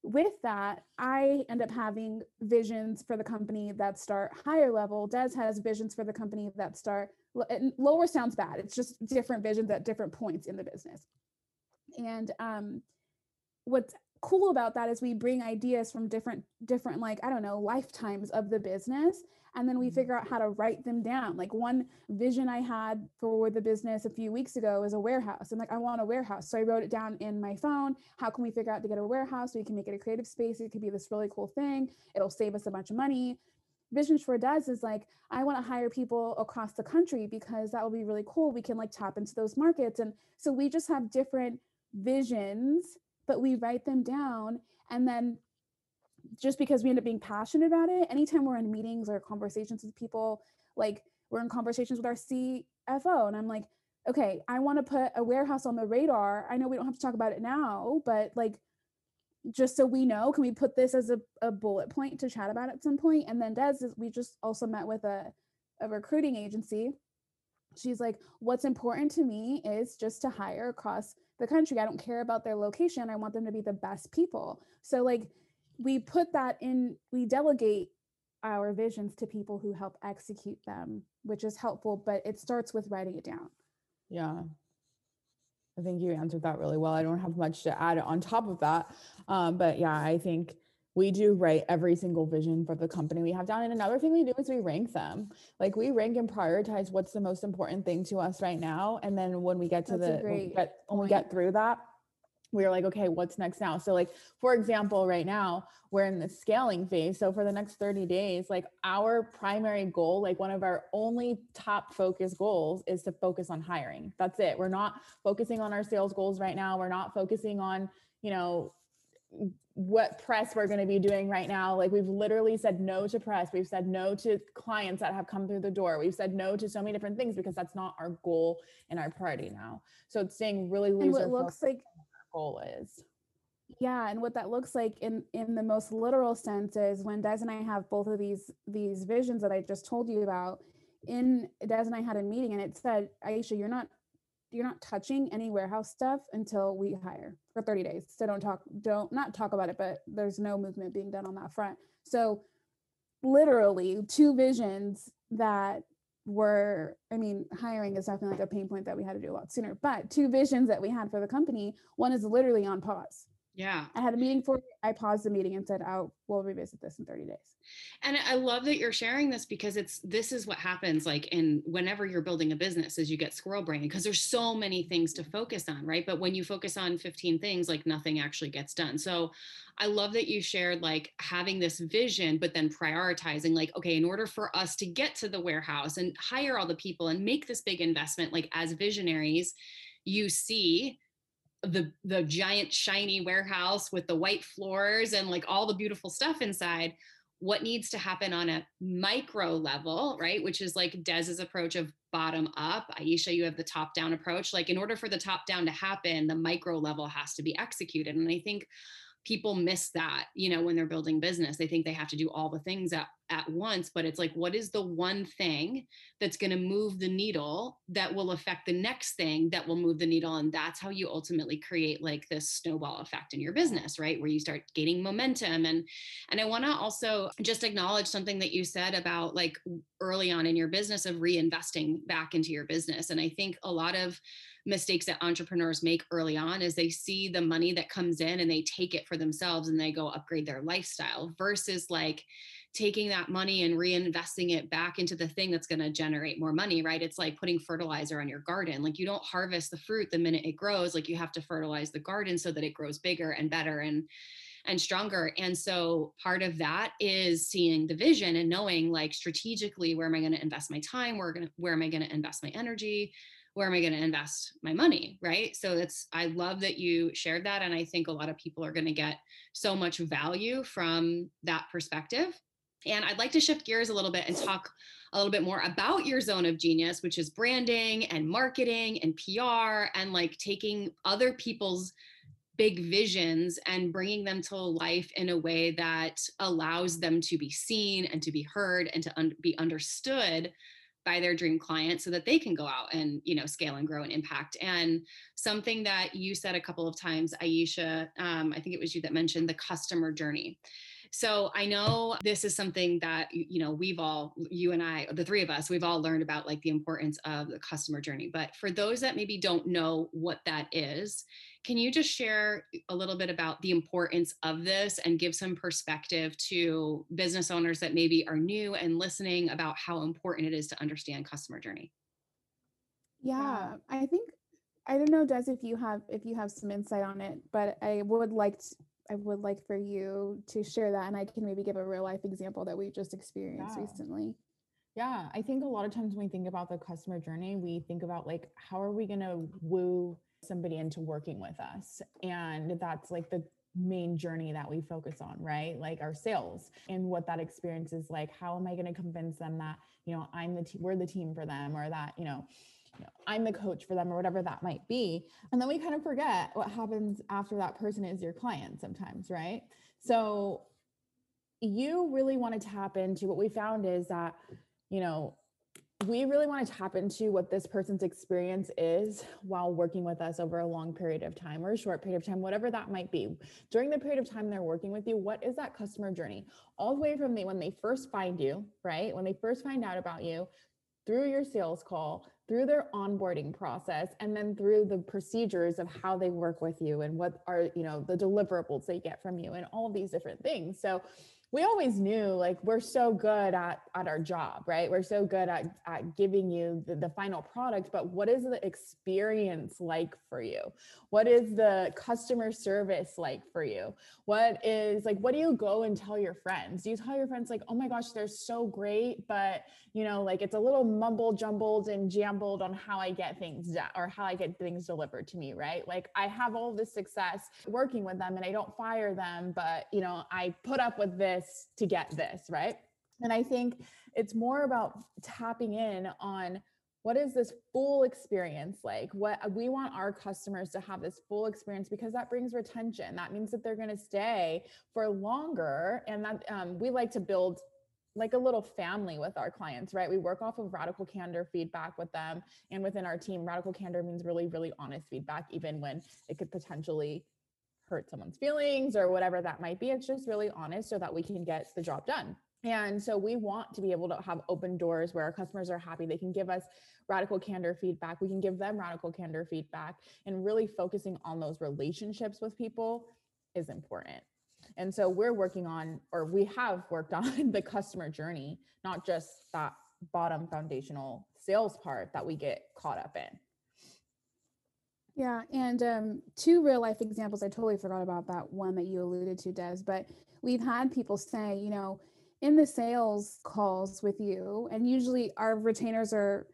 with that, I end up having visions for the company that start higher level. Des has visions for the company that start lower sounds bad. It's just different visions at different points in the business. And um, what's cool about that is we bring ideas from different different like I don't know lifetimes of the business and then we Mhm. figure out how to write them down. Like one vision I had for the business a few weeks ago is a warehouse. I'm like, I want a warehouse. So I wrote it down in my phone. How can we figure out to get a warehouse? We can make it a creative space. It could be this really cool thing. It'll save us a bunch of money. Vision for Des is like, I want to hire people across the country because that will be really cool. We can like tap into those markets. And so we just have different visions, but we write them down. And then just because we end up being passionate about it, anytime we're in meetings or conversations with people, like we're in conversations with our CFO, and I'm like, okay, I want to put a warehouse on the radar. I know we don't have to talk about it now, but like, just so we know, can we put this as a, a bullet point to chat about at some point? And then Des, is, we just also met with a, a recruiting agency. She's like, what's important to me is just to hire across the country. I don't care about their location. I want them to be the best people. So like we put that in we delegate our visions to people who help execute them which is helpful but it starts with writing it down Yeah. I think you answered that really well. I don't have much to add on top of that. Um, but yeah, I think we do write every single vision for the company we have down. And another thing we do is we rank them. Like we rank and prioritize what's the most important thing to us right now. And then when we get to That's the when we get, when we get through that, we're like, okay, what's next now? So like, for example, right now we're in the scaling phase. So for the next 30 days, like our primary goal, like one of our only top focus goals is to focus on hiring. That's it. We're not focusing on our sales goals right now. We're not focusing on, you know, what press we're going to be doing right now. Like we've literally said no to press. We've said no to clients that have come through the door. We've said no to so many different things because that's not our goal and our priority now. So it's staying really and what looks like what our goal is. yeah and what that looks like in in the most literal sense is when des and i have both of these these visions that i just told you about in des and i had a meeting and it said aisha you're not you're not touching any warehouse stuff until we hire for 30 days. So don't talk don't not talk about it but there's no movement being done on that front. So literally two visions that were i mean hiring is definitely like a pain point that we had to do a lot sooner but two visions that we had for the company one is literally on pause Yeah. I had a meeting for. I paused the meeting and said, "I'll we'll revisit this in 30 days." And I love that you're sharing this because it's this is what happens like in whenever you're building a business is you get squirrel brain because there's so many things to focus on, right? But when you focus on 15 things, like nothing actually gets done. So I love that you shared like having this vision, but then prioritizing, like, okay, in order for us to get to the warehouse and hire all the people and make this big investment, like as visionaries, you see the the giant shiny warehouse with the white floors and like all the beautiful stuff inside what needs to happen on a micro level right which is like Des's approach of bottom up aisha you have the top down approach like in order for the top down to happen the micro level has to be executed. And i think people miss that you know when they're building business they think they have to do all the things at, at once but it's like what is the one thing that's going to move the needle that will affect the next thing that will move the needle? And that's how you ultimately create like this snowball effect in your business right? Where you start gaining momentum. And and i want to also just acknowledge something that you said about like early on in your business of reinvesting back into your business. And i think a lot of mistakes that entrepreneurs make early on is they see the money that comes in and they take it for themselves and they go upgrade their lifestyle versus like taking that money and reinvesting it back into the thing that's going to generate more money right? It's like putting fertilizer on your garden. Like you don't harvest the fruit the minute it grows like you have to fertilize the garden so that it grows bigger and better and and stronger. And so part of that is seeing the vision and knowing like strategically where am i going to invest my time? Where, gonna, where am i going to invest my energy where am I going to invest my money? Right. So that's, I love that you shared that. And I think a lot of people are going to get so much value from that perspective. And I'd like to shift gears a little bit and talk a little bit more about your zone of genius, which is branding and marketing and PR and like taking other people's big visions and bringing them to life in a way that allows them to be seen and to be heard and to un- be understood by their dream client so that they can go out and you know scale and grow and impact. And something that you said a couple of times aisha um, i think it was you that mentioned the customer journey. So i know this is something that you know we've all you and i the three of us we've all learned about like the importance of the customer journey. But for those that maybe don't know what that is can you just share a little bit about the importance of this and give some perspective to business owners that maybe are new and listening about how important it is to understand customer journey? Yeah, I think I don't know, Des, if you have if you have some insight on it, but I would like to, I would like for you to share that, and I can maybe give a real life example that we've just experienced Yeah. recently. Yeah, I think a lot of times when we think about the customer journey, we think about like, how are we going to woo somebody into working with us? And that's like the main journey that we focus on, right? Like our sales and what that experience is like. How am I going to convince them that, you know, I'm the team, we're the team for them, or that, you know, you know, I'm the coach for them, or whatever that might be. And then we kind of forget what happens after that person is your client sometimes, right? So you really want to tap into what we found is that you know, we really want to tap into what this person's experience is while working with us over a long period of time or a short period of time, whatever that might be. During the period of time they're working with you, what is that customer journey? All the way from the, when they first find you, right? When they first find out about you, through your sales call, through their onboarding process and then through the procedures of how they work with you and what are you know the deliverables they get from you and all these different things so we always knew like we're so good at at our job right? We're so good at at giving you the, the final product but what is the experience like for you? What is the customer service like for you? What is like what do you go and tell your friends? Do you tell your friends like oh my gosh they're so great but you know like it's a little mumble jumbled and jambled on how i get things done or how i get things delivered to me right? Like i have all this success working with them and i don't fire them but you know i put up with this to get this right? And i think it's more about tapping in on what is this full experience like? What we want our customers to have this full experience because that brings retention. That means that they're going to stay for longer and that um, we like to build like a little family with our clients right? We work off of radical candor feedback with them and within our team radical candor means really really honest feedback even when it could potentially hurt someone's feelings or whatever that might be it's just really honest so that we can get the job done and so we want to be able to have open doors where our customers are happy. They can give us radical candor feedback. We can give them radical candor feedback. And really focusing on those relationships with people is important. And so we're working on, or we have worked on the customer journey, not just that bottom foundational sales part that we get caught up in. Yeah, and um, two real life examples. I totally forgot about that one that you alluded to, Des. But we've had people say, you know, in the sales calls with you, and usually our retainers are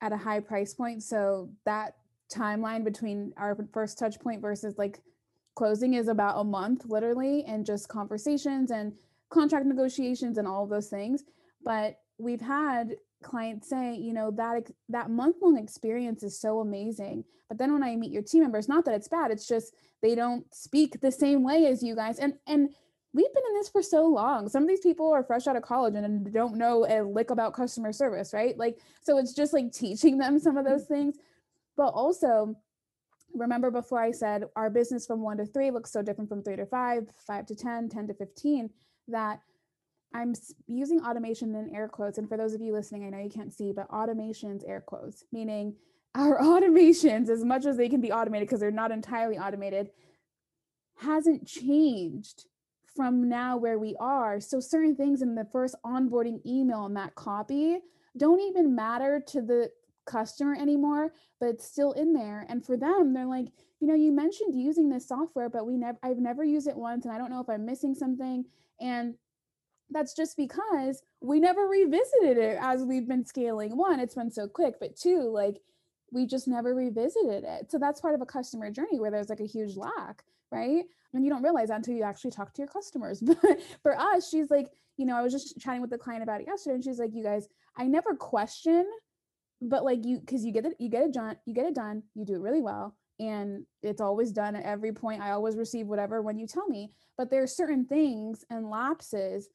at a high price point. So that timeline between our first touch point versus like closing is about a month, literally, and just conversations and contract negotiations and all those things. But we've had clients say, you know, that that month long experience is so amazing. But then when I meet your team members, not that it's bad, it's just they don't speak the same way as you guys. And and we've been in this for so long. Some of these people are fresh out of college and don't know a lick about customer service, right? Like, so it's just like teaching them some of those mm-hmm. things. But also, remember before I said our business from one to three looks so different from three to five, five to 10, 10 to 15, that I'm using automation in air quotes. And for those of you listening, I know you can't see, but automations, air quotes, meaning our automations, as much as they can be automated because they're not entirely automated, hasn't changed from now where we are. So certain things in the first onboarding email and that copy don't even matter to the customer anymore, but it's still in there. And for them, they're like, you know, you mentioned using this software, but we never I've never used it once and I don't know if I'm missing something. And that's just because we never revisited it as we've been scaling. One, it's been so quick, but two, like we just never revisited it. So that's part of a customer journey where there's like a huge lack, right? And you don't realize that until you actually talk to your customers. But for us, she's like, you know, I was just chatting with the client about it yesterday, and she's like, you guys, I never question, but like you, because you get it, you get it done, you get it done, you do it really well. And it's always done at every point. I always receive whatever when you tell me. But there are certain things and lapses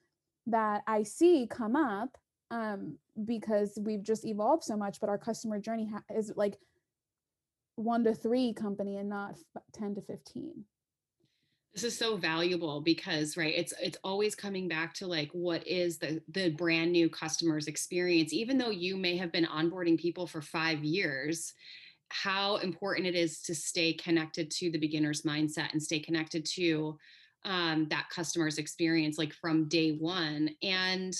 that I see come up um, because we've just evolved so much, but our customer journey ha- is like one to three company and not f- 10 to 15 this is so valuable because right it's it's always coming back to like what is the the brand new customer's experience even though you may have been onboarding people for 5 years how important it is to stay connected to the beginner's mindset and stay connected to um, that customer's experience like from day one and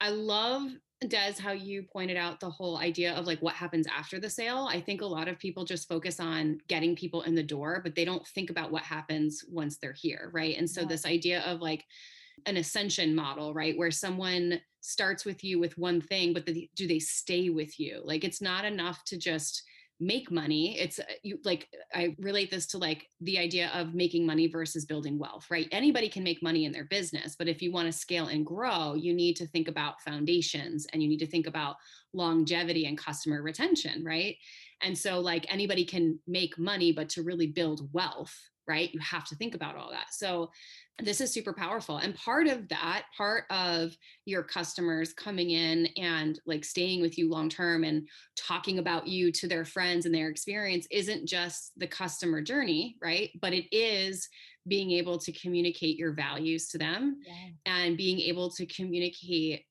i love Des, how you pointed out the whole idea of like what happens after the sale. I think a lot of people just focus on getting people in the door, but they don't think about what happens once they're here. Right. And so, yeah. this idea of like an ascension model, right, where someone starts with you with one thing, but the, do they stay with you? Like, it's not enough to just make money it's uh, you like i relate this to like the idea of making money versus building wealth right? Anybody can make money in their business but if you want to scale and grow you need to think about foundations and you need to think about longevity and customer retention right? And so like anybody can make money but to really build wealth right you have to think about all that so this is super powerful and part of that part of your customers coming in and like staying with you long term and talking about you to their friends and their experience isn't just the customer journey right but it is being able to communicate your values to them yeah. and being able to communicate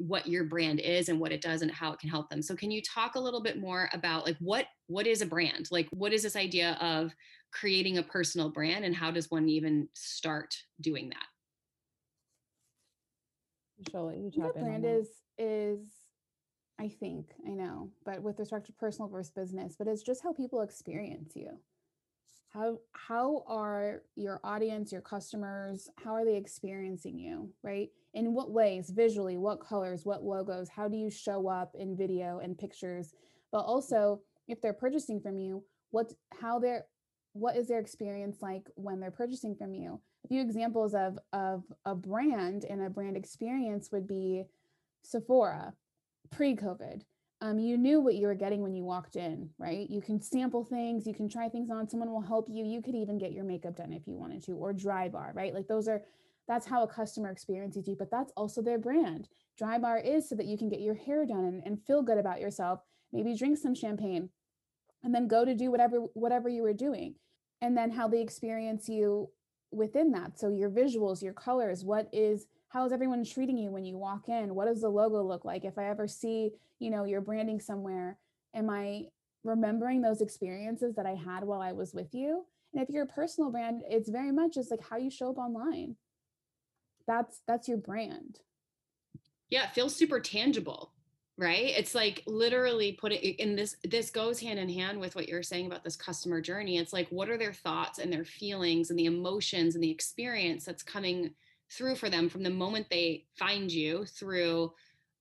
what your brand is and what it does and how it can help them. So can you talk a little bit more about like what what is a brand? Like what is this idea of creating a personal brand and how does one even start doing that? Michelle, you Your brand is is I think I know, but with respect to personal versus business, but it's just how people experience you. How how are your audience, your customers, how are they experiencing you, right? In what ways, visually, what colors, what logos, how do you show up in video and pictures? But also, if they're purchasing from you, what how they're what is their experience like when they're purchasing from you? A few examples of of a brand and a brand experience would be Sephora pre-COVID. Um, you knew what you were getting when you walked in, right? You can sample things, you can try things on, someone will help you. You could even get your makeup done if you wanted to, or dry bar, right? Like those are that's how a customer experiences you, but that's also their brand. Dry bar is so that you can get your hair done and, and feel good about yourself, maybe drink some champagne, and then go to do whatever whatever you were doing. And then how they experience you within that. So your visuals, your colors, what is how is everyone treating you when you walk in? What does the logo look like? If i ever see you know your branding somewhere am i remembering those experiences that i had while i was with you? And if you're a personal brand it's very much just like how you show up online. That's that's your brand. Yeah it feels super tangible right it's like literally putting in this this goes hand in hand with what you're saying about this customer journey it's like what are their thoughts and their feelings and the emotions and the experience that's coming through for them from the moment they find you through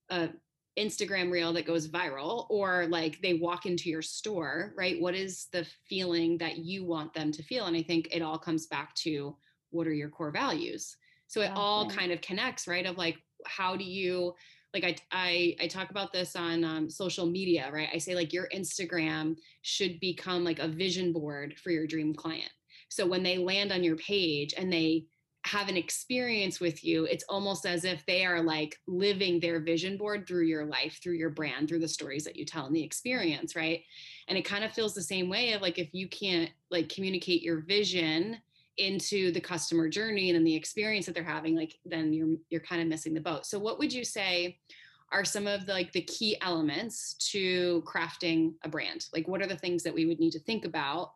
a Instagram reel that goes viral or like they walk into your store, right? What is the feeling that you want them to feel? And I think it all comes back to what are your core values? So it all kind of connects, right? Of like, how do you, like I, I, I talk about this on um, social media, right? I say like your Instagram should become like a vision board for your dream client. So when they land on your page and they have an experience with you, it's almost as if they are like living their vision board through your life, through your brand, through the stories that you tell and the experience, right? And it kind of feels the same way of like if you can't like communicate your vision into the customer journey and then the experience that they're having, like then you're you're kind of missing the boat. So what would you say are some of the like the key elements to crafting a brand? Like what are the things that we would need to think about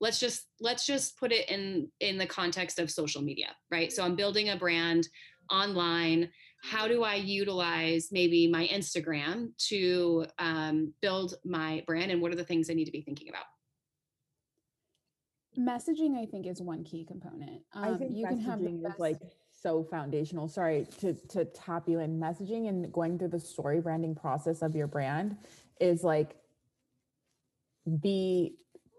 let's just let's just put it in in the context of social media right so i'm building a brand online how do i utilize maybe my instagram to um, build my brand and what are the things i need to be thinking about messaging i think is one key component um, i think you can have the best- is like so foundational sorry to to tap you in messaging and going through the story branding process of your brand is like the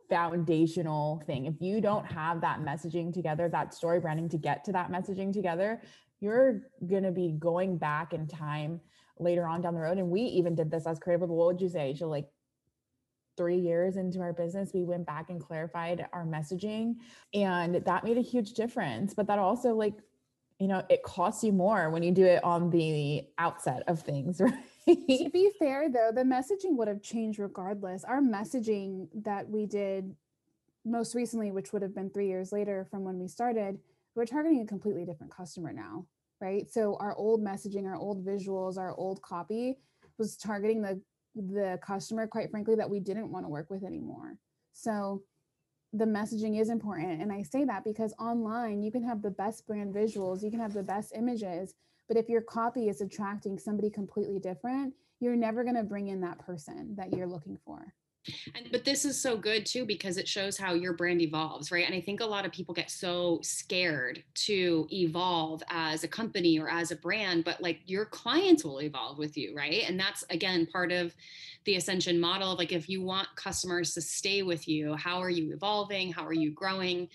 foundational thing. If you don't have that messaging together, that story branding to get to that messaging together, you're going to be going back in time later on down the road. And we even did this as creative. What would you say? So like three years into our business, we went back and clarified our messaging and that made a huge difference. But that also like, you know, it costs you more when you do it on the outset of things, right? to be fair though, the messaging would have changed regardless. Our messaging that we did most recently, which would have been three years later from when we started, we're targeting a completely different customer now, right? So our old messaging, our old visuals, our old copy was targeting the the customer, quite frankly, that we didn't want to work with anymore. So the messaging is important. And I say that because online you can have the best brand visuals, you can have the best images, but if your copy is attracting somebody completely different, you're never going to bring in that person that you're looking for. And but this is so good too because it shows how your brand evolves, right? And I think a lot of people get so scared to evolve as a company or as a brand, but like your clients will evolve with you, right? And that's again part of the ascension model like if you want customers to stay with you, how are you evolving? How are you growing?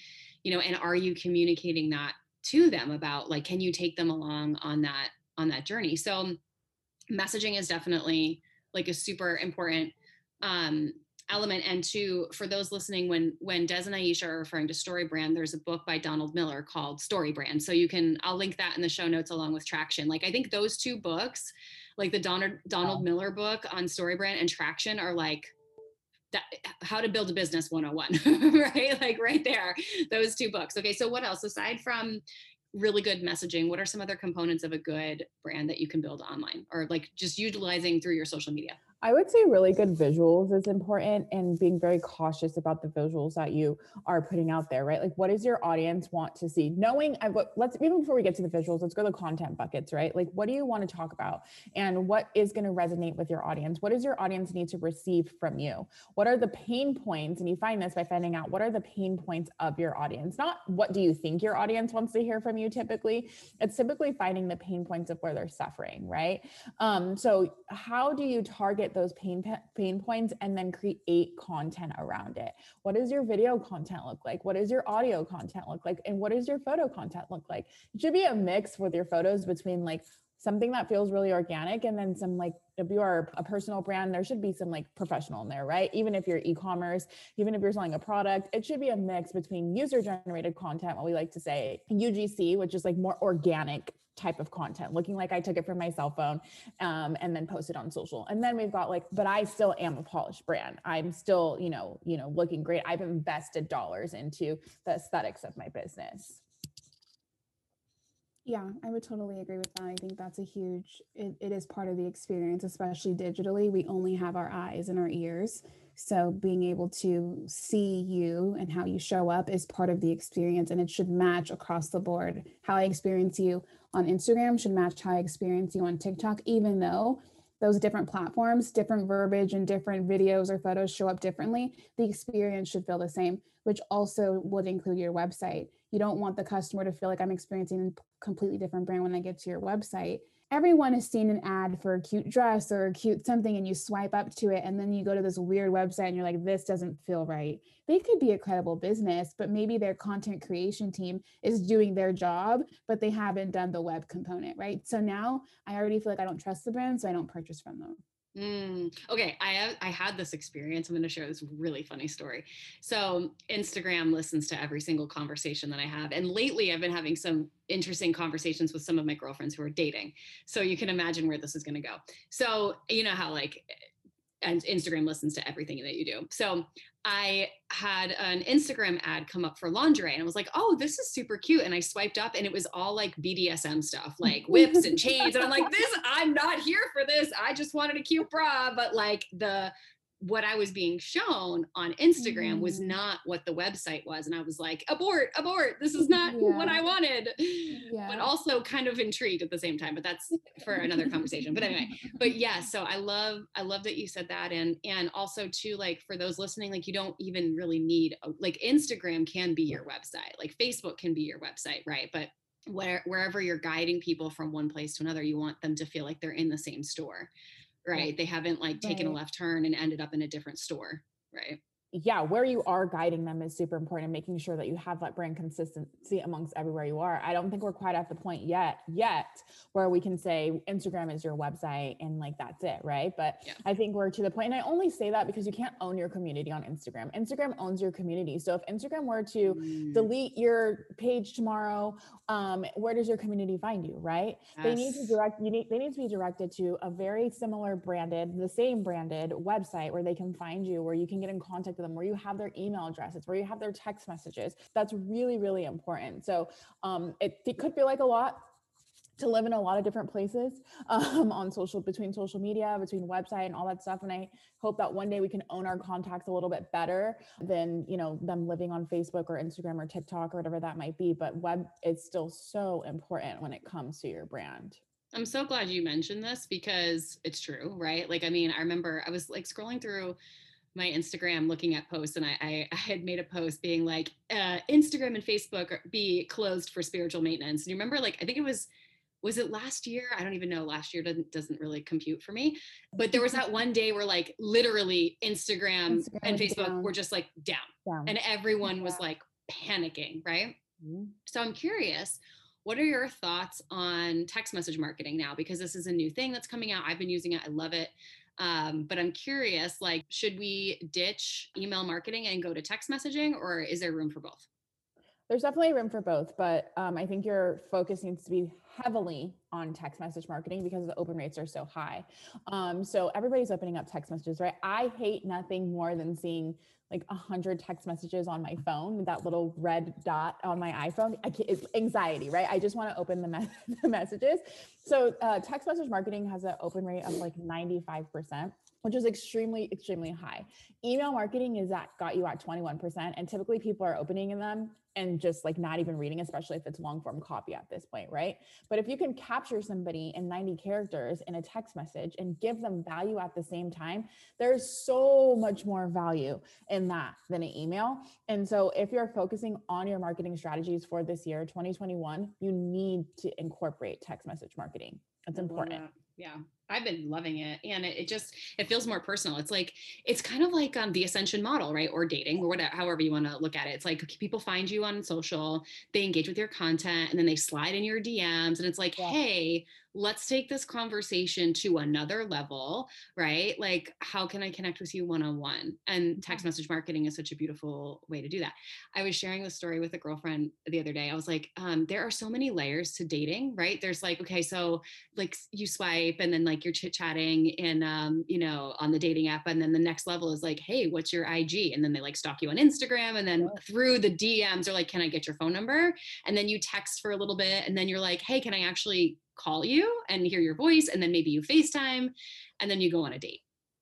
You know, and are you communicating that to them about like can you take them along on that on that journey so messaging is definitely like a super important um, element. And to for those listening when when des and aisha are referring to story brand there's a book by donald miller called story brand. So you can i'll link that in the show notes along with traction. Like i think those two books like the donald donald miller book on story brand and traction are like that how to build a business 101 right? Like right there those two books. Okay so what else? Aside from really good messaging, what are some other components of a good brand that you can build online or like just utilizing through your social media? I would say really good visuals is important and being very cautious about the visuals that you are putting out there, right? Like, what does your audience want to see? Knowing, I, let's even before we get to the visuals, let's go to the content buckets, right? Like, what do you want to talk about and what is going to resonate with your audience? What does your audience need to receive from you? What are the pain points? And you find this by finding out what are the pain points of your audience, not what do you think your audience wants to hear from you typically. It's typically finding the pain points of where they're suffering, right? Um, so, how do you target those pain pain points and then create content around it. What does your video content look like? What does your audio content look like? And what does your photo content look like? It should be a mix with your photos between like something that feels really organic and then some like if you are a personal brand there should be some like professional in there right? Even if you're e-commerce even if you're selling a product it should be a mix between user generated content what we like to say ugc which is like more organic type of content looking like i took it from my cell phone um, and then posted on social. And then we've got like but i still am a polished brand. I'm still you know you know looking great. I've invested dollars into the aesthetics of my business yeah, I would totally agree with that. I think that's a huge, it, it is part of the experience, especially digitally. We only have our eyes and our ears. So being able to see you and how you show up is part of the experience and it should match across the board. How I experience you on Instagram should match how I experience you on TikTok, even though those different platforms, different verbiage and different videos or photos show up differently, the experience should feel the same, which also would include your website. You don't want the customer to feel like I'm experiencing a completely different brand when I get to your website. Everyone has seen an ad for a cute dress or a cute something and you swipe up to it and then you go to this weird website and you're like this doesn't feel right. They could be a credible business but maybe their content creation team is doing their job but they haven't done the web component right? So now i already feel like i don't trust the brand so i don't purchase from them Mm, okay, I have, I had this experience. I'm going to share this really funny story. So Instagram listens to every single conversation that I have, and lately I've been having some interesting conversations with some of my girlfriends who are dating. So you can imagine where this is going to go. So you know how like and Instagram listens to everything that you do. So I had an Instagram ad come up for lingerie and I was like, oh, this is super cute. And I swiped up and it was all like BDSM stuff, like whips and chains. And I'm like, this, I'm not here for this. I just wanted a cute bra. But like the what I was being shown on Instagram mm. was not what the website was. And I was like, abort, abort. This is not yeah. what I wanted. Yeah. But also kind of intrigued at the same time. But that's for another conversation. But anyway, but yeah, so I love, I love that you said that. And and also too, like for those listening, like you don't even really need a, like Instagram can be your website, like Facebook can be your website, right? But where wherever you're guiding people from one place to another, you want them to feel like they're in the same store right? They haven't like taken right. a left turn and ended up in a different store, right? Yeah, where you are guiding them is super important and making sure that you have that brand consistency amongst everywhere you are. I don't think we're quite at the point yet, yet where we can say Instagram is your website and like that's it, right? But yeah. I think we're to the point, and I only say that because you can't own your community on Instagram. Instagram owns your community. So if Instagram were to mm. delete your page tomorrow, um, where does your community find you, right? Yes. They need to direct you need they need to be directed to a very similar branded, the same branded website where they can find you, where you can get in contact them, where you have their email addresses, where you have their text messages. That's really, really important. So um, it, it could feel like a lot to live in a lot of different places um, on social between social media between website and all that stuff and i hope that one day we can own our contacts a little bit better than you know them living on facebook or instagram or tiktok or whatever that might be but web is still so important when it comes to your brand i'm so glad you mentioned this because it's true right like i mean i remember i was like scrolling through my Instagram looking at posts, and I, I, I had made a post being like, uh, Instagram and Facebook be closed for spiritual maintenance. And you remember, like, I think it was, was it last year? I don't even know. Last year doesn't doesn't really compute for me. But there was that one day where, like, literally Instagram, Instagram and Facebook down. were just like down, down. and everyone yeah. was like panicking, right? Mm-hmm. So I'm curious. What are your thoughts on text message marketing now? Because this is a new thing that's coming out. I've been using it. I love it. Um, but I'm curious, like, should we ditch email marketing and go to text messaging, or is there room for both? There's definitely room for both, but um, I think your focus needs to be heavily on text message marketing because the open rates are so high. Um, so everybody's opening up text messages, right? I hate nothing more than seeing like a hundred text messages on my phone, that little red dot on my iPhone. I can't, it's anxiety, right? I just want to open the, me- the messages. So uh, text message marketing has an open rate of like 95% which is extremely, extremely high. Email marketing is that got you at 21%. And typically people are opening in them and just like not even reading, especially if it's long form copy at this point, right? But if you can capture somebody in 90 characters in a text message and give them value at the same time, there's so much more value in that than an email. And so if you're focusing on your marketing strategies for this year, 2021, you need to incorporate text message marketing. It's important. Yeah. I've been loving it. And it, it, just, it feels more personal. It's like, it's kind of like um, the ascension model, right? Or dating or whatever, however you want to look at it. It's like people find you on social, they engage with your content and then they slide in your DMs and it's like, yeah. Hey, let's take this conversation to another level, right? Like, how can I connect with you one on one? And text message marketing is such a beautiful way to do that. I was sharing the story with a girlfriend the other day. I was like, um, there are so many layers to dating, right? There's like, okay, so like you swipe and then like you're chit chatting in, um, you know, on the dating app. And then the next level is like, hey, what's your IG? And then they like stalk you on Instagram. And then through the DMs, they're like, can I get your phone number? And then you text for a little bit. And then you're like, hey, can I actually call you and hear your voice and then maybe you FaceTime and then you go on a date.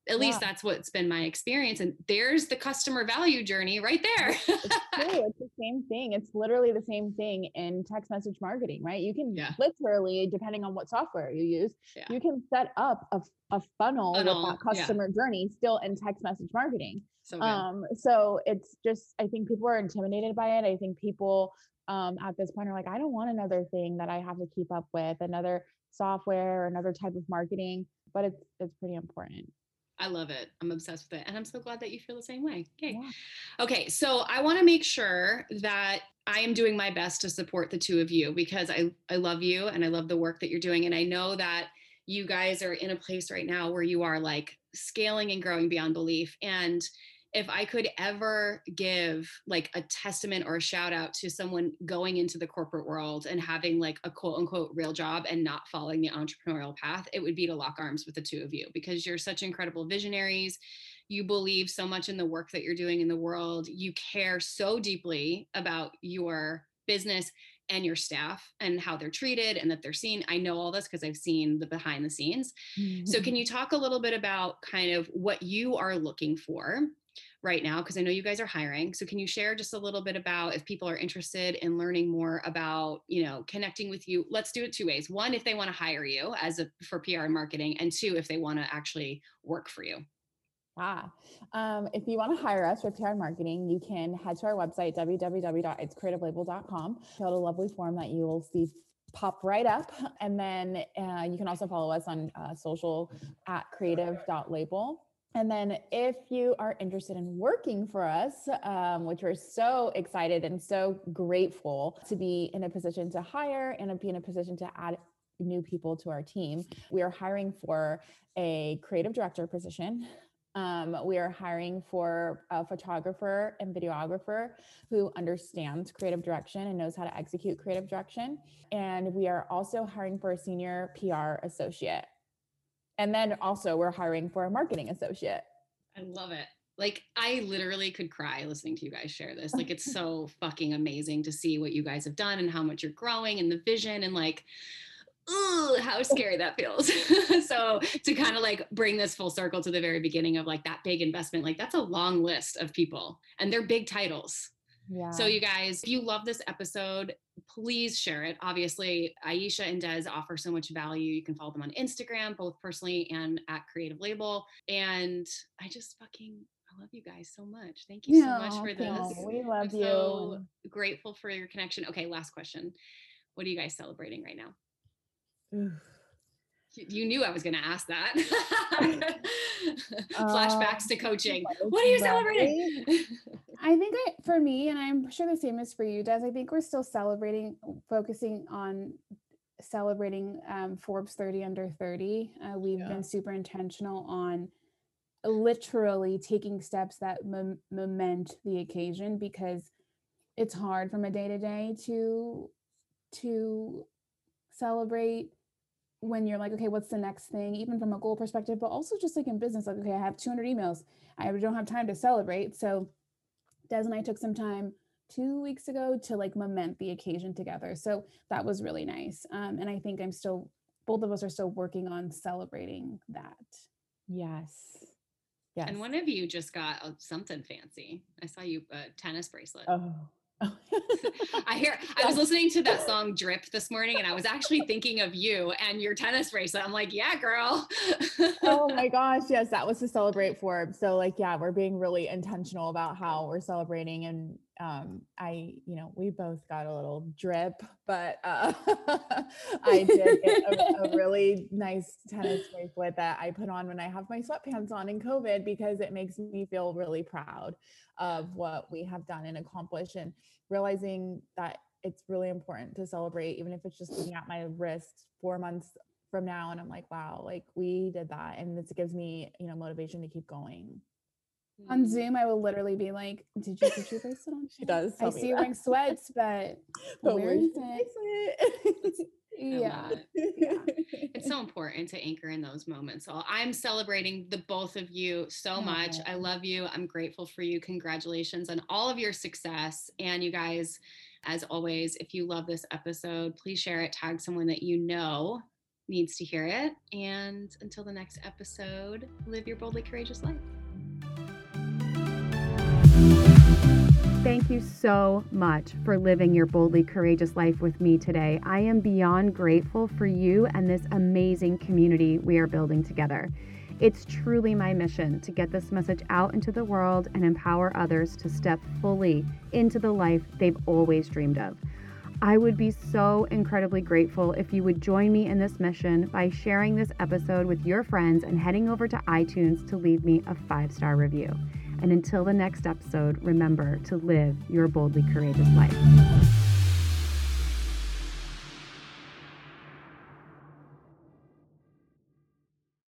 At yeah. least that's what's been my experience. And there's the customer value journey right there. it's true. It's the same thing. It's literally the same thing in text message marketing, right? You can yeah. literally, depending on what software you use, yeah. you can set up a, a funnel, funnel with that customer journey still in text message marketing. So, um, so it's just, I think people are intimidated by it. I think people um, at this point are like, I don't want another thing that I have to keep up with, another software, or another type of marketing, but it's it's pretty important. I love it. I'm obsessed with it. And I'm so glad that you feel the same way. Okay. Yeah. Okay. So I want to make sure that I am doing my best to support the two of you because I, I love you and I love the work that you're doing. And I know that you guys are in a place right now where you are like scaling and growing beyond belief. And if I could ever give like a testament or a shout out to someone going into the corporate world and having like a quote unquote real job and not following the entrepreneurial path, it would be to lock arms with the two of you because you're such incredible visionaries. You believe so much in the work that you're doing in the world. You care so deeply about your business and your staff and how they're treated and that they're seen. I know all this because I've seen the behind the scenes. Mm-hmm. So, can you talk a little bit about kind of what you are looking for right now because I know you guys are hiring. So can you share just a little bit about if people are interested in learning more about, you know, connecting with you? Let's do it two ways. One, if they want to hire you as a for PR and marketing, and two, if they want to actually work for you. Ah, um, if you want to hire us for PR and marketing, you can head to our website, www.itscreativelabel.com. Fill out a lovely form that you will see pop right up. And then uh, you can also follow us on uh, social at creative.label. And then, if you are interested in working for us, um, which we're so excited and so grateful to be in a position to hire and be in a position to add new people to our team, we are hiring for a creative director position. Um, we are hiring for a photographer and videographer who understands creative direction and knows how to execute creative direction. And we are also hiring for a senior PR associate. And then also we're hiring for a marketing associate. I love it. Like I literally could cry listening to you guys share this. Like it's so fucking amazing to see what you guys have done and how much you're growing and the vision and like ooh, how scary that feels. so to kind of like bring this full circle to the very beginning of like that big investment, like that's a long list of people and they're big titles. Yeah. So you guys, if you love this episode, please share it. Obviously, Aisha and Des offer so much value. You can follow them on Instagram, both personally and at Creative Label. And I just fucking I love you guys so much. Thank you so much for this. We love I'm you. So grateful for your connection. Okay, last question. What are you guys celebrating right now? You knew I was going to ask that. Flashbacks to coaching. What are you celebrating? I think I, for me, and I'm sure the same is for you, Des. I think we're still celebrating, focusing on celebrating um, Forbes 30 under 30. Uh, we've yeah. been super intentional on literally taking steps that moment the occasion because it's hard from a day to day to to celebrate when you're like, okay, what's the next thing, even from a goal perspective, but also just like in business, like, okay, I have 200 emails. I don't have time to celebrate. So Des and I took some time two weeks ago to like lament the occasion together. So that was really nice. Um, and I think I'm still, both of us are still working on celebrating that. Yes. Yes. And one of you just got uh, something fancy. I saw you a tennis bracelet. Oh. I hear I was listening to that song Drip this morning and I was actually thinking of you and your tennis bracelet. I'm like, yeah, girl. oh my gosh. Yes, that was to celebrate Forbes. So like, yeah, we're being really intentional about how we're celebrating. And um, I, you know, we both got a little drip, but uh, I did get a, a really nice tennis bracelet that I put on when I have my sweatpants on in COVID because it makes me feel really proud of what we have done and accomplished and realizing that it's really important to celebrate even if it's just looking at my wrist four months from now and i'm like wow like we did that and this gives me you know motivation to keep going on mm. zoom i will literally be like did you put your bracelet on she does i see you wearing sweats but, but where is it yeah. yeah. It's so important to anchor in those moments. So I'm celebrating the both of you so much. I love you. I'm grateful for you. Congratulations on all of your success. And you guys, as always, if you love this episode, please share it, tag someone that you know needs to hear it. And until the next episode, live your boldly courageous life. Thank you so much for living your boldly courageous life with me today. I am beyond grateful for you and this amazing community we are building together. It's truly my mission to get this message out into the world and empower others to step fully into the life they've always dreamed of. I would be so incredibly grateful if you would join me in this mission by sharing this episode with your friends and heading over to iTunes to leave me a five star review. And until the next episode, remember to live your boldly courageous life.